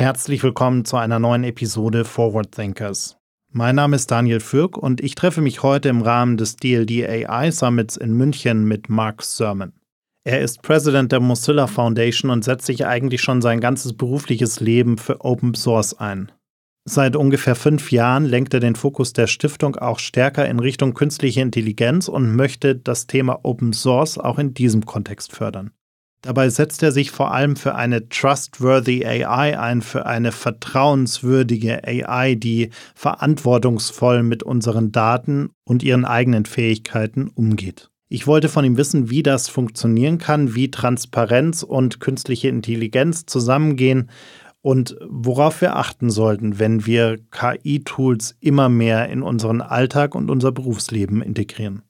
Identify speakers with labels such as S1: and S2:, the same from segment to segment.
S1: Herzlich willkommen zu einer neuen Episode Forward Thinkers. Mein Name ist Daniel Fürk und ich treffe mich heute im Rahmen des DLD AI Summits in München mit Mark Sermon. Er ist President der Mozilla Foundation und setzt sich eigentlich schon sein ganzes berufliches Leben für Open Source ein. Seit ungefähr fünf Jahren lenkt er den Fokus der Stiftung auch stärker in Richtung künstliche Intelligenz und möchte das Thema Open Source auch in diesem Kontext fördern. Dabei setzt er sich vor allem für eine trustworthy AI ein, für eine vertrauenswürdige AI, die verantwortungsvoll mit unseren Daten und ihren eigenen Fähigkeiten umgeht. Ich wollte von ihm wissen, wie das funktionieren kann, wie Transparenz und künstliche Intelligenz zusammengehen und worauf wir achten sollten, wenn wir KI-Tools immer mehr in unseren Alltag und unser Berufsleben integrieren.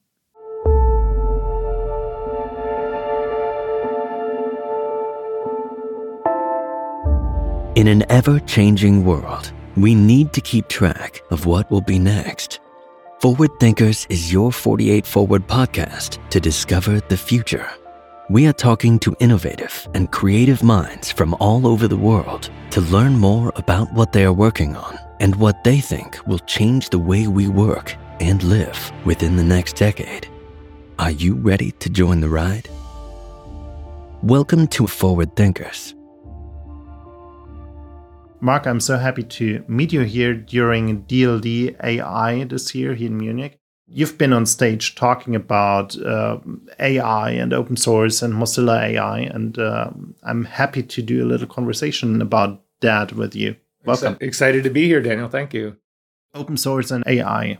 S2: In an ever changing world, we need to keep track of what will be next. Forward Thinkers is your 48 Forward podcast to discover the future. We are talking to innovative and creative minds from all over the world to learn more about what they are working on and what they think will change the way we work and live within the next decade. Are you ready to join the ride? Welcome to Forward Thinkers
S1: Mark, I'm so happy to meet you here during DLD AI this year here in Munich. You've been on stage talking about uh, AI and open source and Mozilla AI, and uh, I'm happy to do a little conversation about that with you. Welcome.
S3: Excited to be here, Daniel. Thank you.
S1: Open source and AI.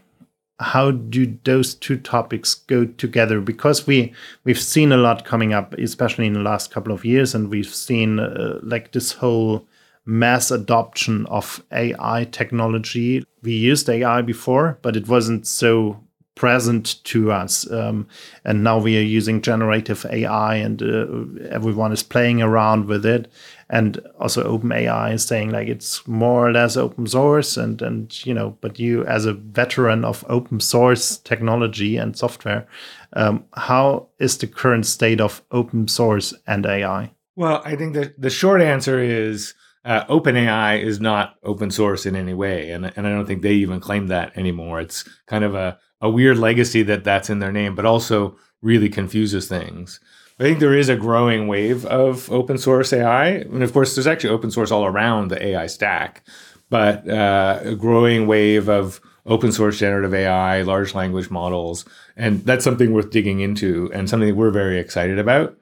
S1: How do those two topics go together? Because we we've seen a lot coming up, especially in the last couple of years, and we've seen uh, like this whole mass adoption of AI technology. We used AI before, but it wasn't so present to us. Um, and now we are using generative AI, and uh, everyone is playing around with it. And also, OpenAI is saying like it's more or less open source, and and you know, but you as a veteran of open source technology and software, um, how is the current state of open source and AI?
S3: Well, I think that the short answer is uh, OpenAI is not open source in any way, and and I don't think they even claim that anymore. It's kind of a a weird legacy that that's in their name, but also really confuses things. I think there is a growing wave of open source AI, and of course, there's actually open source all around the AI stack, but uh, a growing wave of open source generative AI, large language models, and that's something worth digging into and something that we're very excited about.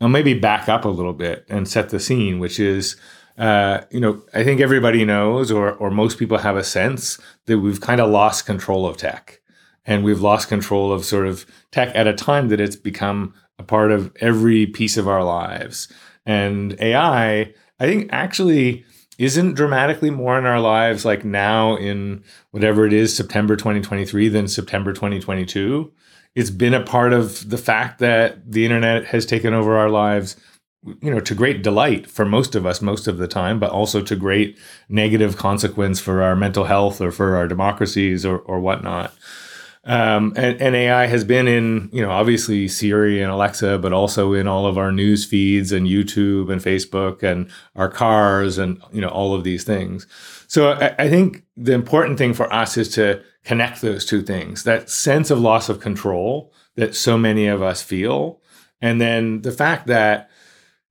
S3: I'll maybe back up a little bit and set the scene, which is uh, you know, I think everybody knows, or or most people have a sense that we've kind of lost control of tech, and we've lost control of sort of tech at a time that it's become a part of every piece of our lives. And AI, I think, actually isn't dramatically more in our lives like now in whatever it is September 2023 than September 2022. It's been a part of the fact that the internet has taken over our lives you know, to great delight for most of us most of the time, but also to great negative consequence for our mental health or for our democracies or, or whatnot. Um, and, and, AI has been in, you know, obviously Siri and Alexa, but also in all of our news feeds and YouTube and Facebook and our cars and, you know, all of these things. So I, I think the important thing for us is to connect those two things that sense of loss of control that so many of us feel. And then the fact that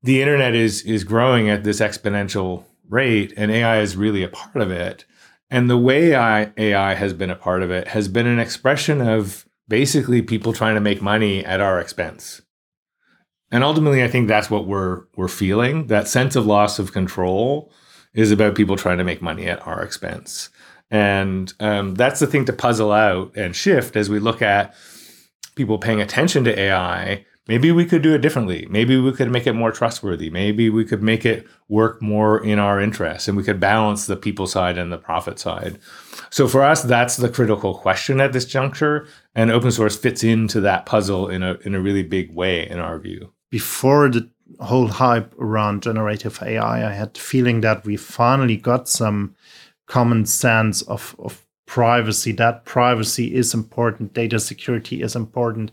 S3: the internet is is growing at this exponential rate and AI is really a part of it. And the way I, AI has been a part of it has been an expression of basically people trying to make money at our expense. And ultimately, I think that's what we're we're feeling. That sense of loss of control is about people trying to make money at our expense, and um, that's the thing to puzzle out and shift as we look at people paying attention to AI maybe we could do it differently. Maybe we could make it more trustworthy. Maybe we could make it work more in our interests and we could balance the people side and the profit side. So for us, that's the critical question at this juncture. And open source fits into that puzzle in a, in a really big way, in our view.
S1: Before the whole hype around generative AI, I had the feeling that we finally got some common sense of, of privacy, that privacy is important, data security is important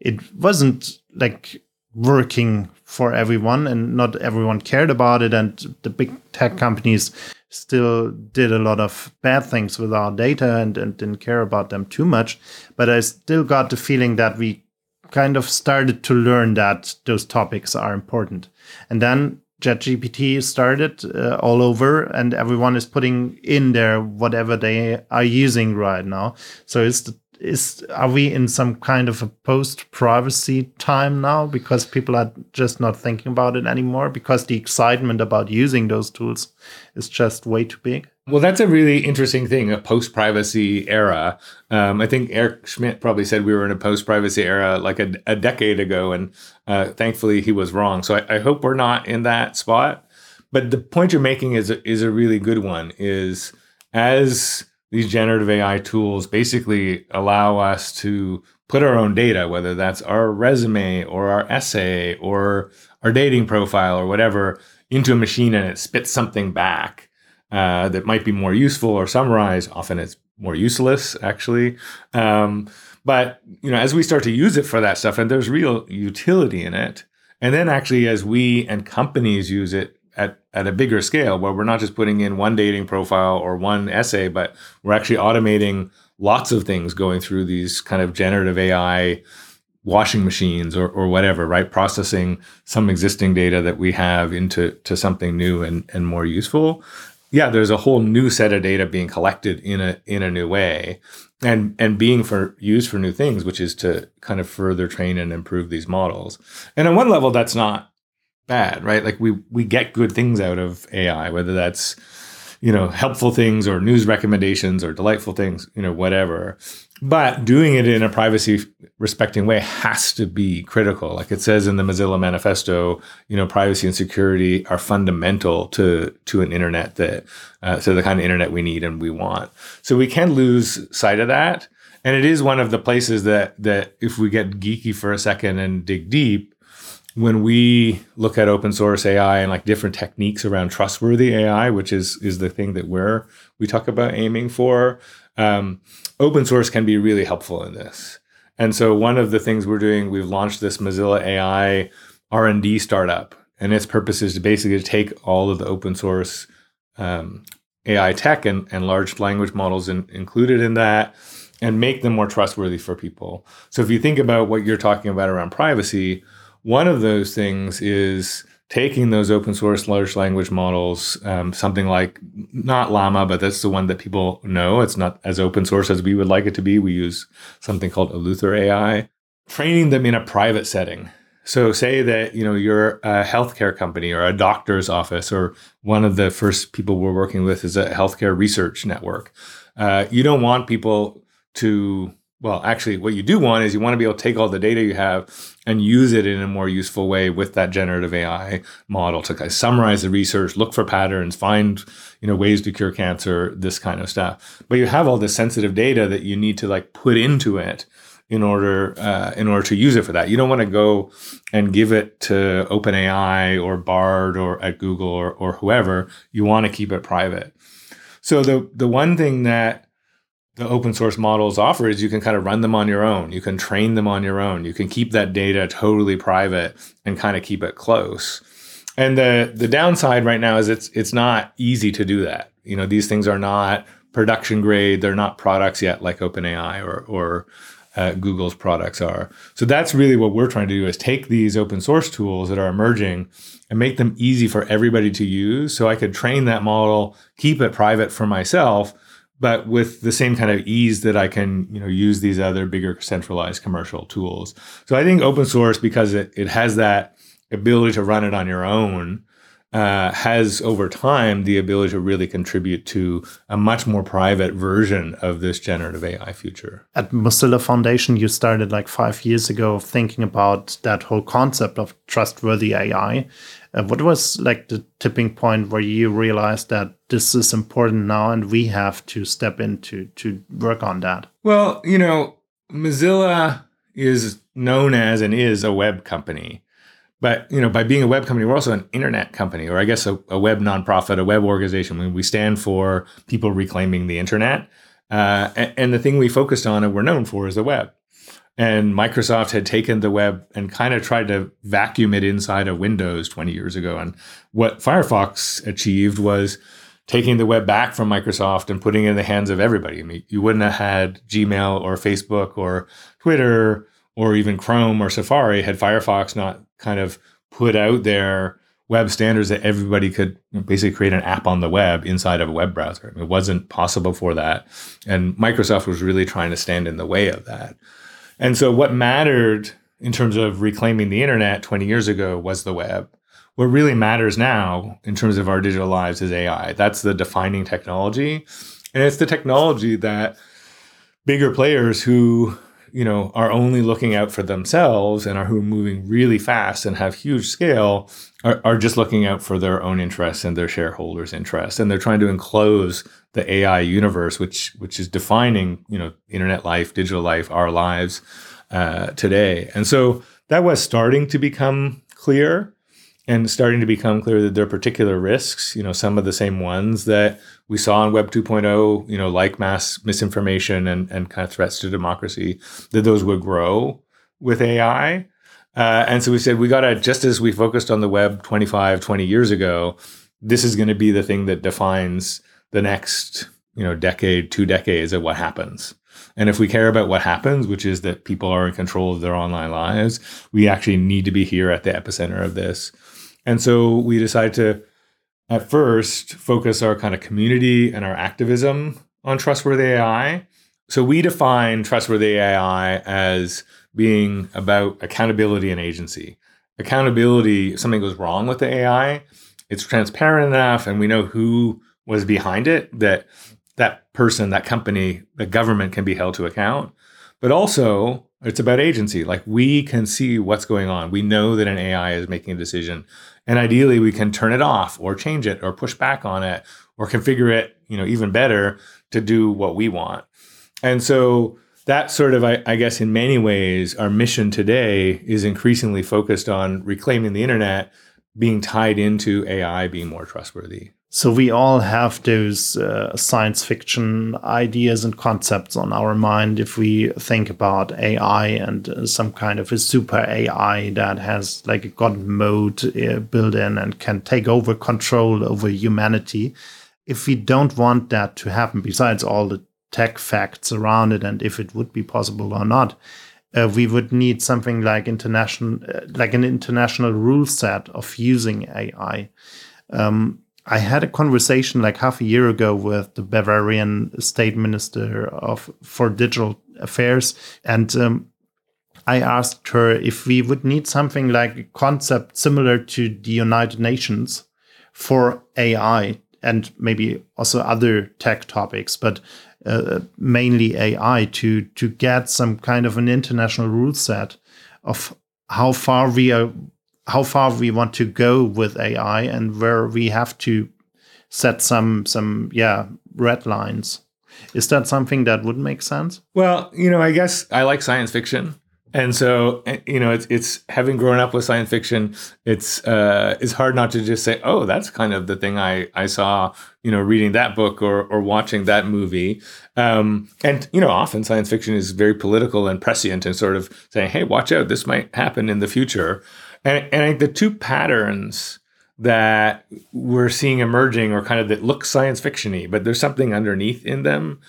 S1: it wasn't like working for everyone and not everyone cared about it. And the big tech companies still did a lot of bad things with our data and, and didn't care about them too much. But i still got the feeling that we kind of started to learn that those topics are important. And then ChatGPT started uh, all over, and everyone is putting in there whatever they are using right now. So is the is are we in some kind of a post privacy time now because people are just not thinking about it anymore? Because the excitement about using those tools is just way too big?
S3: Well that's a really interesting thing a post privacy era. Um, i think eric schmidt probably said we were in a post privacy era like a, a, decade ago and uh, thankfully he was wrong. So I, I hope we're not in that spot. But the point you're making is is a really good one is as these generative AI tools basically allow us to put our own data, whether that's our resume or our essay or our dating profile or whatever, into a machine and it spits something back uh, that might be more useful or summarized. Often it's more useless, actually. Um, but you know, as we start to use it for that stuff, and there's real utility in it, and then actually as we and companies use it at, a bigger scale where we're not just putting in one dating profile or one essay, but we're actually automating lots of things going through these kind of generative AI washing machines or, or whatever, right? Processing some existing data that we have into to something new and, and more useful. Yeah, there's a whole new set of data being collected in a in a new way and and being for used for new things, which is to kind of further train and improve these models. And on one level, that's not bad, right? Like we we get good things out of AI, whether that's you know helpful things or news recommendations or delightful things, you know, whatever. But doing it in a privacy respecting way has to be critical. Like it says in the Mozilla manifesto, you know, privacy and security are fundamental to to an internet that uh, to the kind of internet we need and we want. So we can lose sight of that. And it is one of the places that that if we get geeky for a second and dig deep, when we look at open source AI and like different techniques around trustworthy AI, which is is the thing that we're we talk about aiming for, um, open source can be really helpful in this. And so one of the things we're doing, we've launched this Mozilla AI R and D startup, and its purpose is to basically take all of the open source um, AI tech and, and large language models in, included in that and make them more trustworthy for people. So if you think about what you're talking about around privacy, one of those things is taking those open source large language models, um, something like not Llama, but that's the one that people know. It's not as open source as we would like it to be. We use something called Eleuther AI, training them in a private setting. So say that you know you're a healthcare company or a doctor's office, or one of the first people we're working with is a healthcare research network. Uh, you don't want people to well, actually, what you do want is you want to be able to take all the data you have and use it in a more useful way with that generative AI model to kind of summarize the research, look for patterns, find you know ways to cure cancer, this kind of stuff. But you have all this sensitive data that you need to like put into it in order uh, in order to use it for that. You don't want to go and give it to OpenAI or Bard or at Google or, or whoever. You want to keep it private. So the the one thing that the open source models offer is you can kind of run them on your own. You can train them on your own. You can keep that data totally private and kind of keep it close. And the the downside right now is it's it's not easy to do that. You know, these things are not production grade. They're not products yet like OpenAI or or uh, Google's products are. So that's really what we're trying to do is take these open source tools that are emerging and make them easy for everybody to use. So I could train that model, keep it private for myself, but with the same kind of ease that I can, you know, use these other bigger centralized commercial tools. So I think open source, because it, it has that ability to run it on your own, uh, has over time the ability to really contribute to a much more private version of this generative AI future.
S1: At Mozilla Foundation, you started like five years ago thinking about that whole concept of trustworthy AI. Uh, what was like the tipping point where you realized that this is important now and we have to step in to, to work on that?
S3: Well, you know, Mozilla is known as and is a web company. But you know, by being a web company, we're also an internet company, or I guess a, a web nonprofit, a web organization. When we stand for people reclaiming the internet, uh, and, and, the thing we focused on and we're known for is the web. And Microsoft had taken the web and kind of tried to vacuum it inside of Windows 20 years ago. And what Firefox achieved was taking the web back from Microsoft and putting it in the hands of everybody. I mean, you wouldn't have had Gmail or Facebook or Twitter or even Chrome or Safari had Firefox not kind of put out there web standards that everybody could basically create an app on the web inside of a web browser. It wasn't possible for that. And Microsoft was really trying to stand in the way of that. And so what mattered in terms of reclaiming the internet 20 years ago was the web. What really matters now in terms of our digital lives is AI. That's the defining technology. And it's the technology that bigger players who you know are only looking out for themselves and are who are moving really fast and have huge scale are, are just looking out for their own interests and their shareholders interests. And they're trying to enclose the ai universe which which is defining you know internet life digital life our lives uh, today. And so that was starting to become clear and starting to become clear that there are particular risks, you know, some of the same ones that we saw in Web 2.0, you know, like mass misinformation and, and kind of threats to democracy, that those would grow with AI. Uh, and so we said, we got to, just as we focused on the web 25, 20 years ago, this is going to be the thing that defines the next, you know, decade, two decades of what happens. And if we care about what happens, which is that people are in control of their online lives, we actually need to be here at the epicenter of this. And so we decided to, at first, focus our kind of community and our activism on trustworthy AI. So we define trustworthy AI as being about accountability and agency. Accountability, if something goes wrong with the AI, it's transparent enough and we know who was behind it that that person, that company, the government can be held to account. But also, it's about agency. Like we can see what's going on. We know that an AI is making a decision. And ideally we can turn it off or change it or push back on it or configure it, you know, even better to do what we want. And so that sort of, I, I guess, in many ways, our mission today is increasingly focused on reclaiming the internet being tied into AI being more trustworthy.
S1: So we all have those uh, science fiction ideas and concepts on our mind if we think about AI and uh, some kind of a super AI that has like a god mode uh, built in and can take over control over humanity. If we don't want that to happen, besides all the tech facts around it and if it would be possible or not, uh, we would need something like international, uh, like an international rule set of using AI. Um, I had a conversation like half a year ago with the Bavarian state minister of for digital affairs, and um, I asked her if we would need something like a concept similar to the United Nations for AI and maybe also other tech topics, but uh, mainly AI to to get some kind of an international rule set of how far we are how far we want to go with AI and where we have to set some some yeah red lines. Is that something that would make sense?
S3: Well, you know, I guess I like science fiction. And so, eh, you know, it's it's having grown up with science fiction, it's uh, it's hard not to just say, oh, that's kind of the thing I I saw, you know, reading that book or or watching that movie. Um, and you know, often science fiction is very political and prescient and sort of saying, hey, watch out, this might happen in the future. And, and I think the two patterns that we're seeing emerging or kind of that look science fictiony, but there's something underneath in them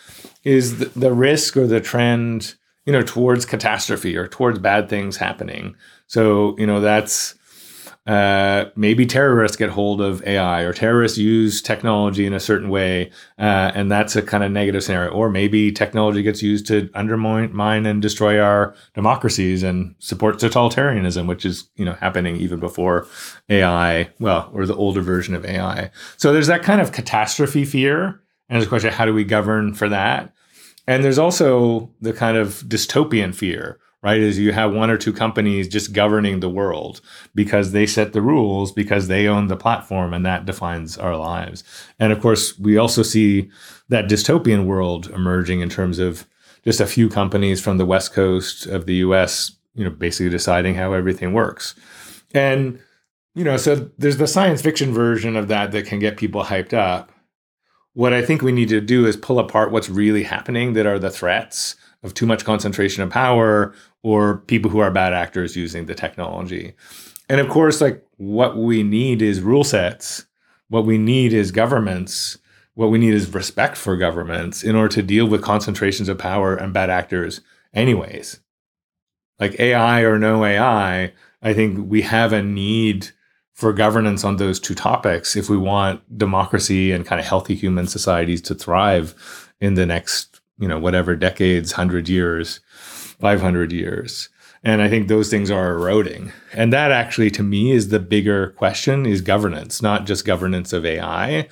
S3: is the, the risk or the trend, you know, towards catastrophe or towards bad things happening. So, you know, that's uh, maybe terrorists get hold of AI or terrorists use technology in a certain way, uh, and that's a kind of negative scenario. Or maybe technology gets used to undermine and destroy our democracies and support totalitarianism, which is you know happening even before AI, well, or the older version of AI. So there's that kind of catastrophe fear, and there's a question: how do we govern for that? And there's also the kind of dystopian fear right? Is you have one or two companies just governing the world because they set the rules, because they own the platform, and that defines our lives. And of course, we also see that dystopian world emerging in terms of just a few companies from the west coast of the US, you know, basically deciding how everything works. And you know, so there's the science fiction version of that that can get people hyped up. What I think we need to do is pull apart what's really happening that are the threats of too much concentration of power or people who are bad actors using the technology. And of course, like what we need is rule sets. What we need is governments. What we need is respect for governments in order to deal with concentrations of power and bad actors, anyways. Like AI or no AI, I think we have a need for governance on those two topics if we want democracy and kind of healthy human societies to thrive in the next, you know, whatever decades, 100 years, 500 years. And I think those things are eroding. And that actually to me is the bigger question is governance, not just governance of AI.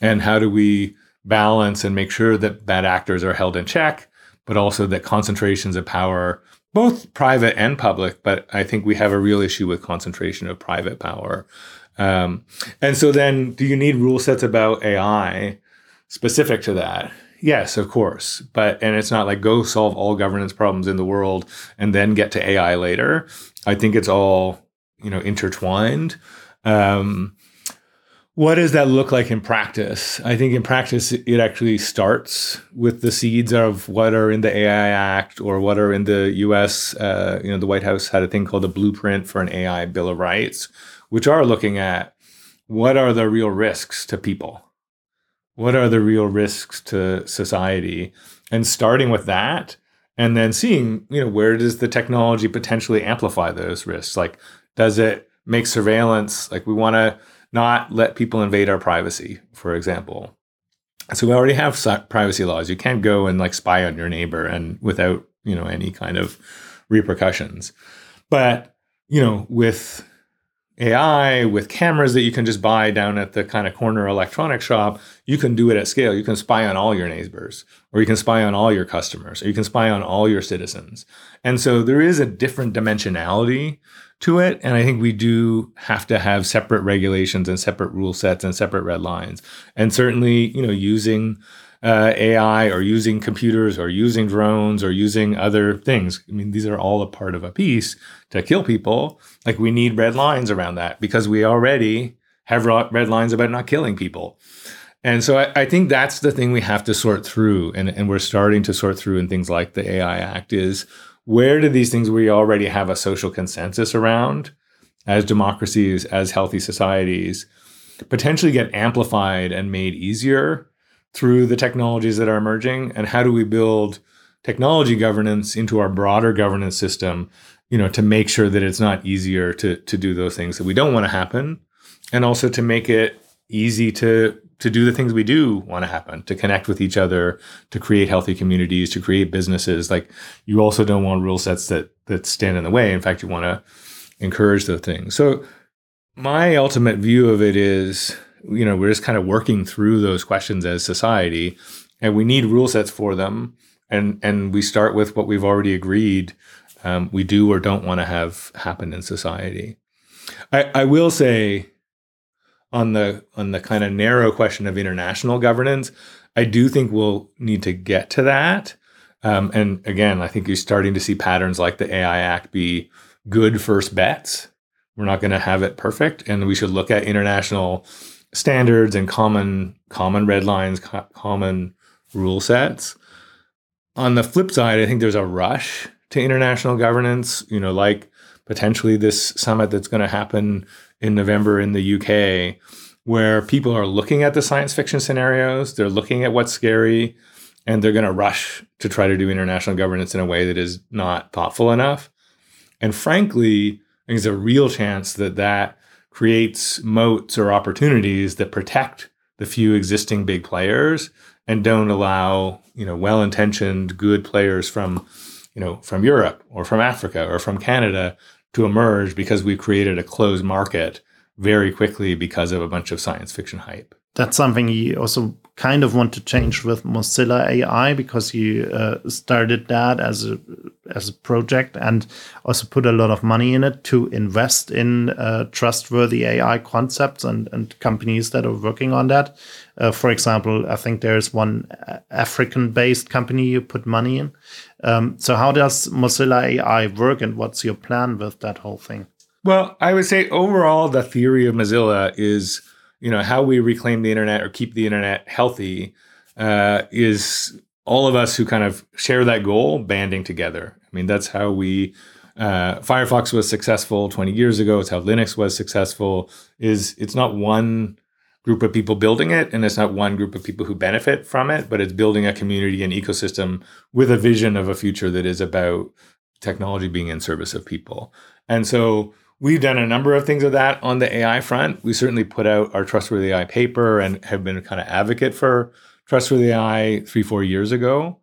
S3: And how do we balance and make sure that bad actors are held in check, but also that concentrations of power both private and public, but I think we have a real issue with concentration of private power. Um, and so then, do you need rule sets about AI specific to that? Yes, of course. But, and it's not like go solve all governance problems in the world and then get to AI later. I think it's all, you know, intertwined. Um, what does that look like in practice? I think in practice, it actually starts with the seeds of what are in the AI Act or what are in the US. Uh, you know, the White House had a thing called the Blueprint for an AI Bill of Rights, which are looking at what are the real risks to people? What are the real risks to society? And starting with that, and then seeing, you know, where does the technology potentially amplify those risks? Like, does it make surveillance? Like, we want to not let people invade our privacy, for example. So we already have privacy laws. You can't go and like spy on your neighbor and without, you know, any kind of repercussions. But, you know, with AI, with cameras that you can just buy down at the kind of corner electronic shop, you can do it at scale. You can spy on all your neighbors, or you can spy on all your customers, or you can spy on all your citizens. And so there is a different dimensionality to it. And I think we do have to have separate regulations and separate rule sets and separate red lines. And certainly, you know, using uh, AI or using computers or using drones or using other things. I mean, these are all a part of a piece to kill people. Like we need red lines around that because we already have red lines about not killing people. And so I, I, think that's the thing we have to sort through, and, and we're starting to sort through in things like the AI Act is where do these things we already have a social consensus around as democracies, as healthy societies, potentially get amplified and made easier through the technologies that are emerging? And how do we build technology governance into our broader governance system, you know, to make sure that it's not easier to, to do those things that we don't want to happen, and also to make it easy to to do the things we do want to happen, to connect with each other, to create healthy communities, to create businesses. Like you also don't want rule sets that that stand in the way. In fact, you want to encourage those things. So my ultimate view of it is, you know, we're just kind of working through those questions as society, and we need rule sets for them. And and we start with what we've already agreed um, we do or don't want to have happen in society. I, I will say on the on the kind of narrow question of international governance, I do think we'll need to get to that. Um, and again, I think you're starting to see patterns like the AI Act be good first bets. We're not going to have it perfect, and we should look at international standards and common common red lines, co- common rule sets. On the flip side, I think there's a rush to international governance. You know, like potentially this summit that's going to happen in November in the UK, where people are looking at the science fiction scenarios, they're looking at what's scary, and they're going to rush to try to do international governance in a way that is not thoughtful enough. And frankly, I think there's a real chance that that creates moats or opportunities that protect the few existing big players and don't allow you know well-intentioned good players from you know from Europe or from Africa or from Canada to emerge because we created a closed market very quickly because of a bunch of science fiction hype.
S1: That's something you also kind of want to change with Mozilla AI because you uh, started that as a as a project and also put a lot of money in it to invest in uh, trustworthy AI concepts and and companies that are working on that. Uh, for example, I think there's one African based company you put money in. Um, so how does Mozilla AI work, and what's your plan with that whole thing?
S3: Well, I would say overall, the theory of Mozilla is you know how we reclaim the internet or keep the internet healthy uh, is all of us who kind of share that goal banding together. I mean, that's how we uh, Firefox was successful 20 years ago. It's how Linux was successful. Is it's not one group of people building it, and it's not one group of people who benefit from it, but it's building a community and ecosystem with a vision of a future that is about technology being in service of people. And so we've done a number of things of that on the AI front. We certainly put out our trustworthy AI paper and have been kind of advocate for trustworthy AI three, four years ago.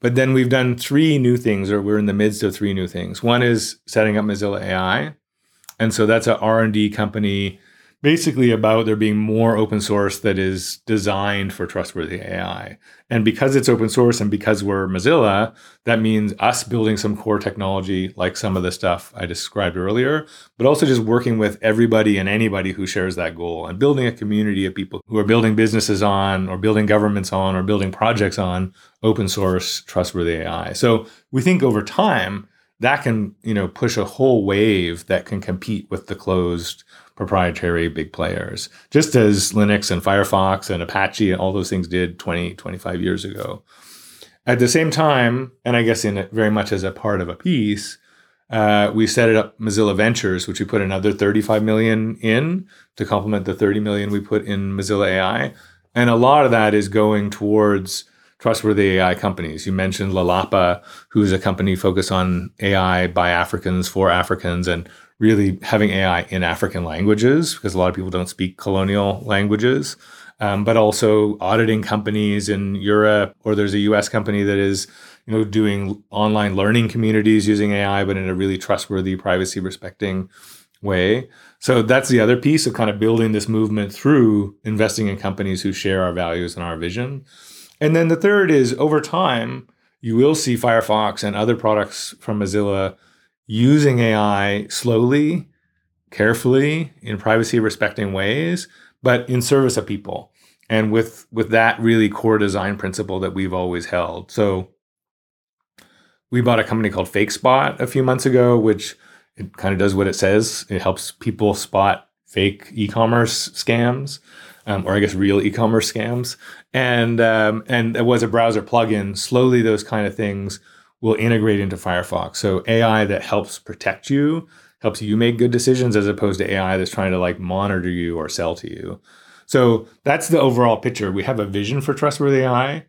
S3: But then we've done three new things, or we're in the midst of three new things. One is setting up Mozilla AI, and so that's an R and D company basically about there being more open source that is designed for trustworthy AI. And because it's open source and because we're Mozilla, that means us building some core technology like some of the stuff I described earlier, but also just working with everybody and anybody who shares that goal and building a community of people who are building businesses on or building governments on or building projects on open source trustworthy AI. So we think over time that can, you know, push a whole wave that can compete with the closed proprietary big players, just as Linux and Firefox and Apache and all those things did 20, 25 years ago. At the same time, and I guess in very much as a part of a piece, uh, we set up Mozilla Ventures, which we put another 35 million in to complement the 30 million we put in Mozilla AI. And a lot of that is going towards trustworthy AI companies. You mentioned Lelapa, who is a company focused on AI by Africans for Africans and really having AI in African languages because a lot of people don't speak colonial languages. Um, but also auditing companies in Europe, or there's a U.S. company that is, you know, doing online learning communities using AI, but in a really trustworthy, privacy respecting way. So that's the other piece of kind of building this movement through investing in companies who share our values and our vision. And then the third is over time, you will see Firefox and other products from Mozilla using AI slowly, carefully, in privacy respecting ways, but in service of people. And with with that really core design principle that we've always held. So we bought a company called FakeSpot a few months ago, which it kind of does what it says. It helps people spot fake e-commerce scams, um, or I guess real e-commerce scams. And um, and it was a browser plugin. Slowly, those kind of things will integrate into Firefox. So AI that helps protect you, helps you make good decisions as opposed to AI that's trying to like monitor you or sell to you. So that's the overall picture. We have a vision for trustworthy AI.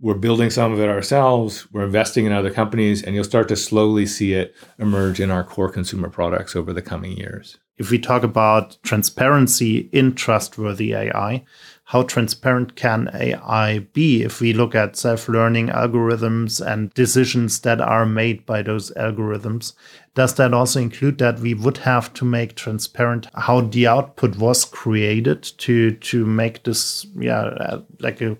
S3: We're building some of it ourselves. We're investing in other companies, and you'll start to slowly see it emerge in our core consumer products over the coming years.
S1: If we talk about transparency in trustworthy AI, how transparent can AI be if we look at self learning algorithms and decisions that are made by those algorithms? Does that also include that we would have to make transparent how the output was created to to make this yeah uh, like a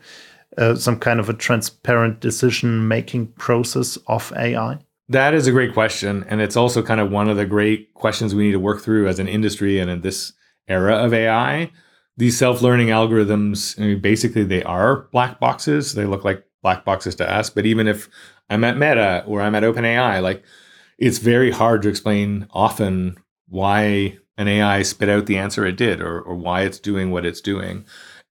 S1: uh, some kind of a transparent decision making process of AI?
S3: That is a great question. And it's also kind of one of the great questions we need to work through as an industry and in this era of AI these self-learning algorithms I mean, basically they are black boxes they look like black boxes to us but even if i'm at meta or i'm at openai like it's very hard to explain often why an ai spit out the answer it did or, or why it's doing what it's doing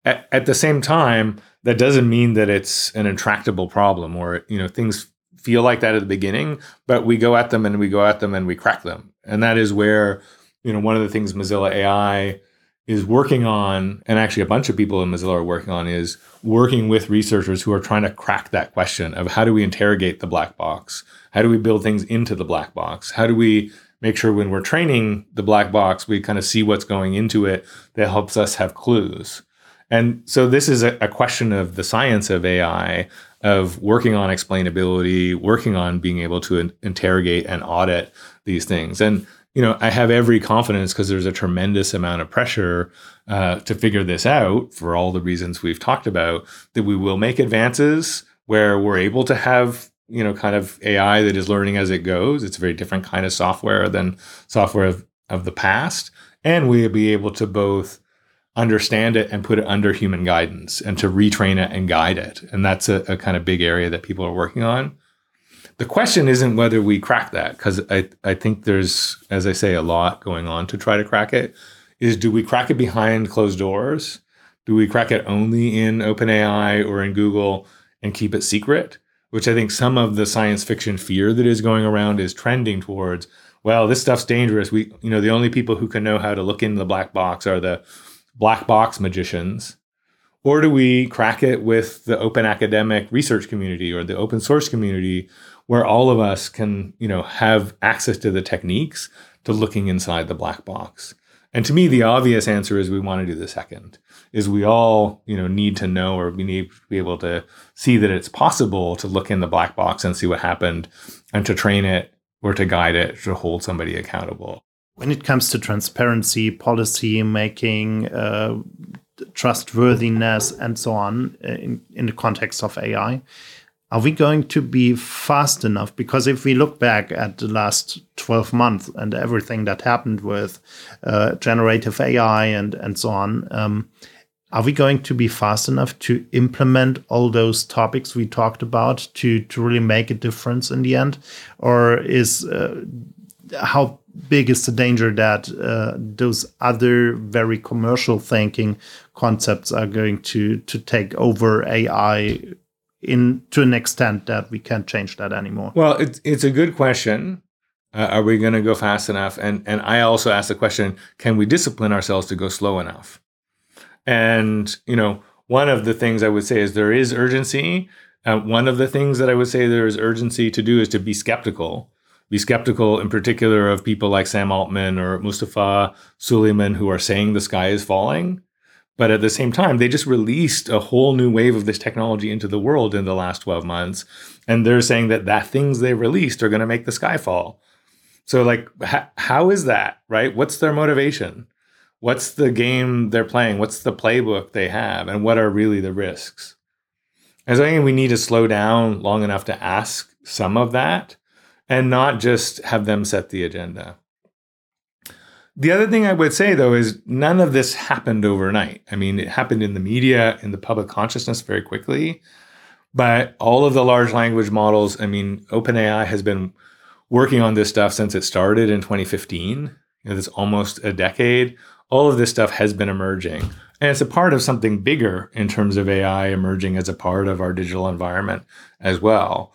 S3: at, at the same time that doesn't mean that it's an intractable problem or you know things feel like that at the beginning but we go at them and we go at them and we crack them and that is where you know one of the things mozilla ai is working on, and actually a bunch of people in Mozilla are working on, is working with researchers who are trying to crack that question of how do we interrogate the black box? How do we build things into the black box? How do we make sure when we're training the black box, we kind of see what's going into it that helps us have clues? And so this is a, a question of the science of AI, of working on explainability, working on being able to in- interrogate and audit these things. And you know, I have every confidence because there's a tremendous amount of pressure uh, to figure this out for all the reasons we've talked about that we will make advances where we're able to have you know kind of AI that is learning as it goes. It's a very different kind of software than software of, of the past, and we'll be able to both understand it and put it under human guidance and to retrain it and guide it. And that's a, a kind of big area that people are working on. The question isn't whether we crack that, because I, I think there's, as I say, a lot going on to try to crack it. Is do we crack it behind closed doors? Do we crack it only in OpenAI or in Google and keep it secret, which I think some of the science fiction fear that is going around is trending towards. Well, this stuff's dangerous. We, you know, the only people who can know how to look into the black box are the black box magicians. Or do we crack it with the open academic research community or the open source community where all of us can, you know, have access to the techniques to looking inside the black box? And to me, the obvious answer is we want to do the second. Is we all, you know, need to know or we need to be able to see that it's possible to look in the black box and see what happened and to train it or to guide it to hold somebody accountable.
S1: When it comes to transparency, policy making, uh, trustworthiness, and so on uh, in, in the context of AI, are we going to be fast enough? Because if we look back at the last 12 months and everything that happened with uh, generative AI and, and so on, um, are we going to be fast enough to implement all those topics we talked about to, to really make a difference in the end? Or is uh, how big is the danger that uh, those other very commercial thinking concepts are going to to take over AI in to an extent that we can't change that anymore?
S3: Well, it's it's a good question. Uh, are we going to go fast enough? And and I also ask the question: Can we discipline ourselves to go slow enough? And you know, one of the things I would say is there is urgency. Uh, one of the things that I would say there is urgency to do is to be skeptical. Be skeptical, in particular, of people like Sam Altman or Mustafa Suleyman who are saying the sky is falling. But at the same time, they just released a whole new wave of this technology into the world in the last 12 months. And they're saying that that things they released are going to make the sky fall. So, like, how is that, right? What's their motivation? What's the game they're playing? What's the playbook they have? And what are really the risks? And so I think we need to slow down long enough to ask some of that and not just have them set the agenda. The other thing I would say, though, is none of this happened overnight. I mean, it happened in the media, in the public consciousness very quickly. But all of the large language models, I mean, OpenAI has been working on this stuff since it started in 2015. You know, it's almost a decade. All of this stuff has been emerging. And it's a part of something bigger in terms of AI emerging as a part of our digital environment as well.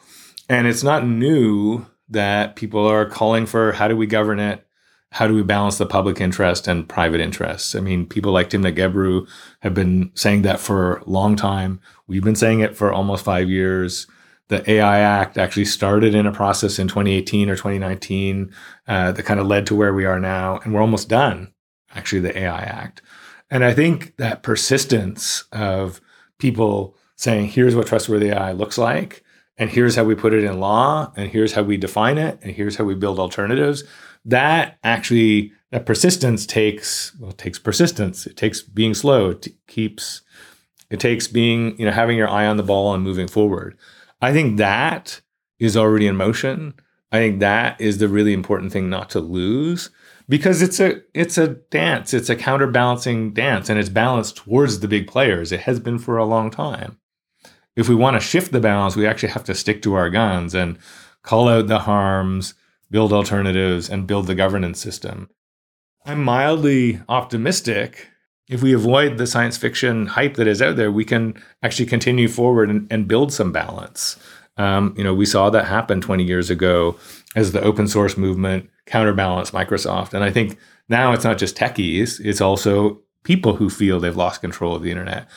S3: And it's not new that people are calling for how do we govern it? how do we balance the public interest and private interests? I mean, people like Timnit Gebru have been saying that for a long time. We've been saying it for almost five years. The AI Act actually started in a process in 2018 or 2019 uh, that kind of led to where we are now, and we're almost done. Actually, the AI Act, and I think that persistence of people saying, "Here's what trustworthy AI looks like," and here's how we put it in law, and here's how we define it, and here's how we build alternatives that actually that persistence takes well it takes persistence. It takes being slow. It keeps it takes being you know having your eye on the ball and moving forward. I think that is already in motion. I think that is the really important thing not to lose because it's a it's a dance. It's a counterbalancing dance and it's balanced towards the big players. It has been for a long time if we want to shift the balance we actually have to stick to our guns and call out the harms build alternatives, and build the governance system. I'm mildly optimistic. If we avoid the science fiction hype that is out there, we can actually continue forward and, and build some balance. Um, you know, we saw that happen 20 years ago as the open source movement counterbalanced Microsoft. And I think now it's not just techies, it's also people who feel they've lost control of the internet,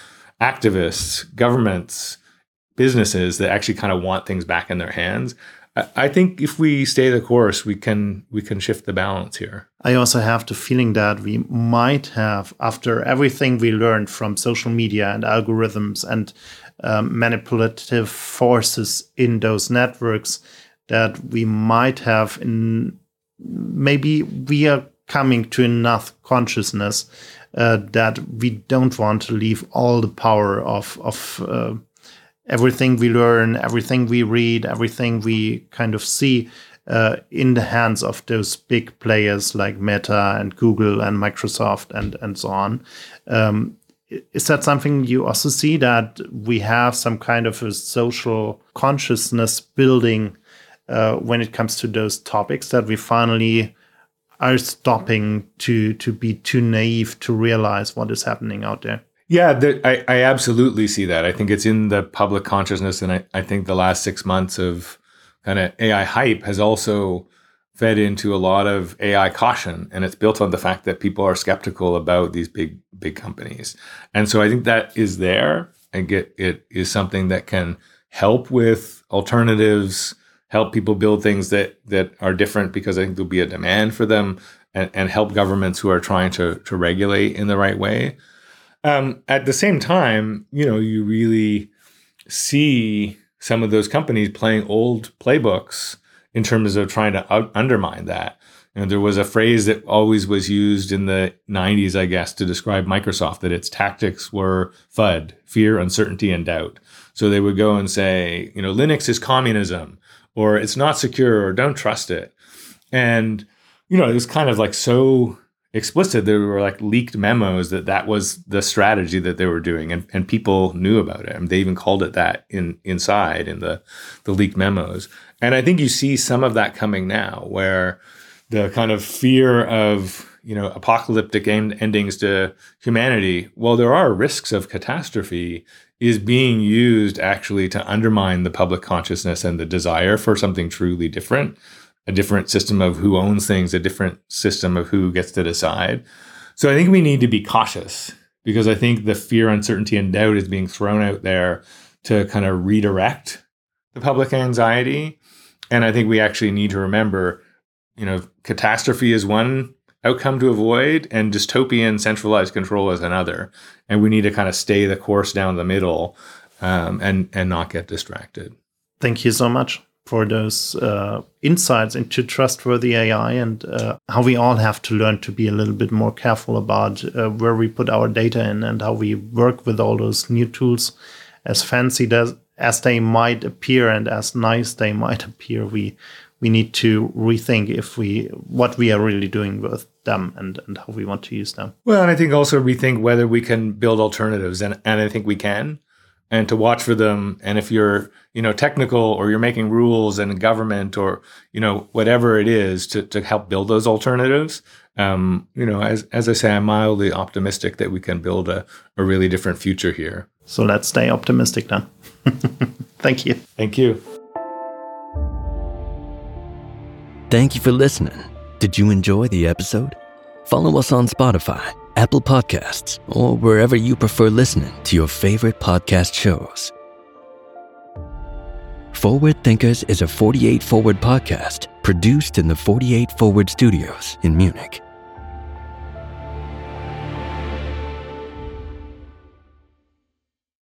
S3: activists, governments, businesses that actually kind of want things back in their hands. I think if we stay the course, we can we can shift the balance here.
S1: I also have the feeling that we might have, after everything we learned from social media and algorithms and um, manipulative forces in those networks, that we might have in maybe we are coming to enough consciousness uh, that we don't want to leave all the power of of uh, everything we learn, everything we read, everything we kind of see uh, in the hands of those big players like Meta and Google and Microsoft and and so on. Um, is that something you also see that we have some kind of a social consciousness building uh, when it comes to those topics that we finally are stopping to to be too naive to realize what is happening out there?
S3: Yeah, I, I absolutely see that. I think it's in the public consciousness. And I, I think the last six months of kind of AI hype has also fed into a lot of AI caution. And it's built on the fact that people are skeptical about these big, big companies. And so I think that is there. and get it is something that can help with alternatives, help people build things that that are different because I think there'll be a demand for them and, and help governments who are trying to to regulate in the right way. Um, at the same time, you know, you really see some of those companies playing old playbooks in terms of trying to out- undermine that. Know, there was a phrase that always was used in the 90s, I guess, to describe Microsoft that its tactics were FUD, fear, uncertainty, and doubt. So they would go and say, you know, Linux is communism, or it's not secure, or don't trust it. And, you know, it was kind of like so explicit. There were like leaked memos that that was the strategy that they were doing, and, and people knew about it. and they even called it that in inside in the the leaked memos. And I think you see some of that coming now, where the kind of fear of you know apocalyptic end- endings to humanity. Well, there are risks of catastrophe. Is being used actually to undermine the public consciousness and the desire for something truly different a different system of who owns things, a different system of who gets to decide. So I think we need to be cautious because I think the fear, uncertainty, and doubt is being thrown out there to kind of redirect the public anxiety. And I think we actually need to remember, you know, catastrophe is one outcome to avoid, and dystopian centralized control is another. And we need to kind of stay the course down the middle um, and and not get distracted.
S1: Thank you so much for those uh, insights into trustworthy AI and uh, how we all have to learn to be a little bit more careful about uh, where we put our data in and how we work with all those new tools. As fancy as, as they might appear and as nice they might appear, we we need to rethink if we what we are really doing with them and, and how we want to use them.
S3: Well, and I think also rethink whether we can build alternatives, and and I think we can and to watch for them. And if you're, you know, technical or you're making rules and government or, you know, whatever it is to, to help build those alternatives, um, you know, as, as I say, I'm mildly optimistic that we can build a, a really different future here.
S1: So let's stay optimistic then. Thank you.
S3: Thank you.
S2: Thank you for listening. Did you enjoy the episode? Follow us on Spotify Apple Podcasts, or wherever you prefer listening to your favorite podcast shows. Forward Thinkers is a 48 Forward podcast produced in the 48 Forward studios in Munich.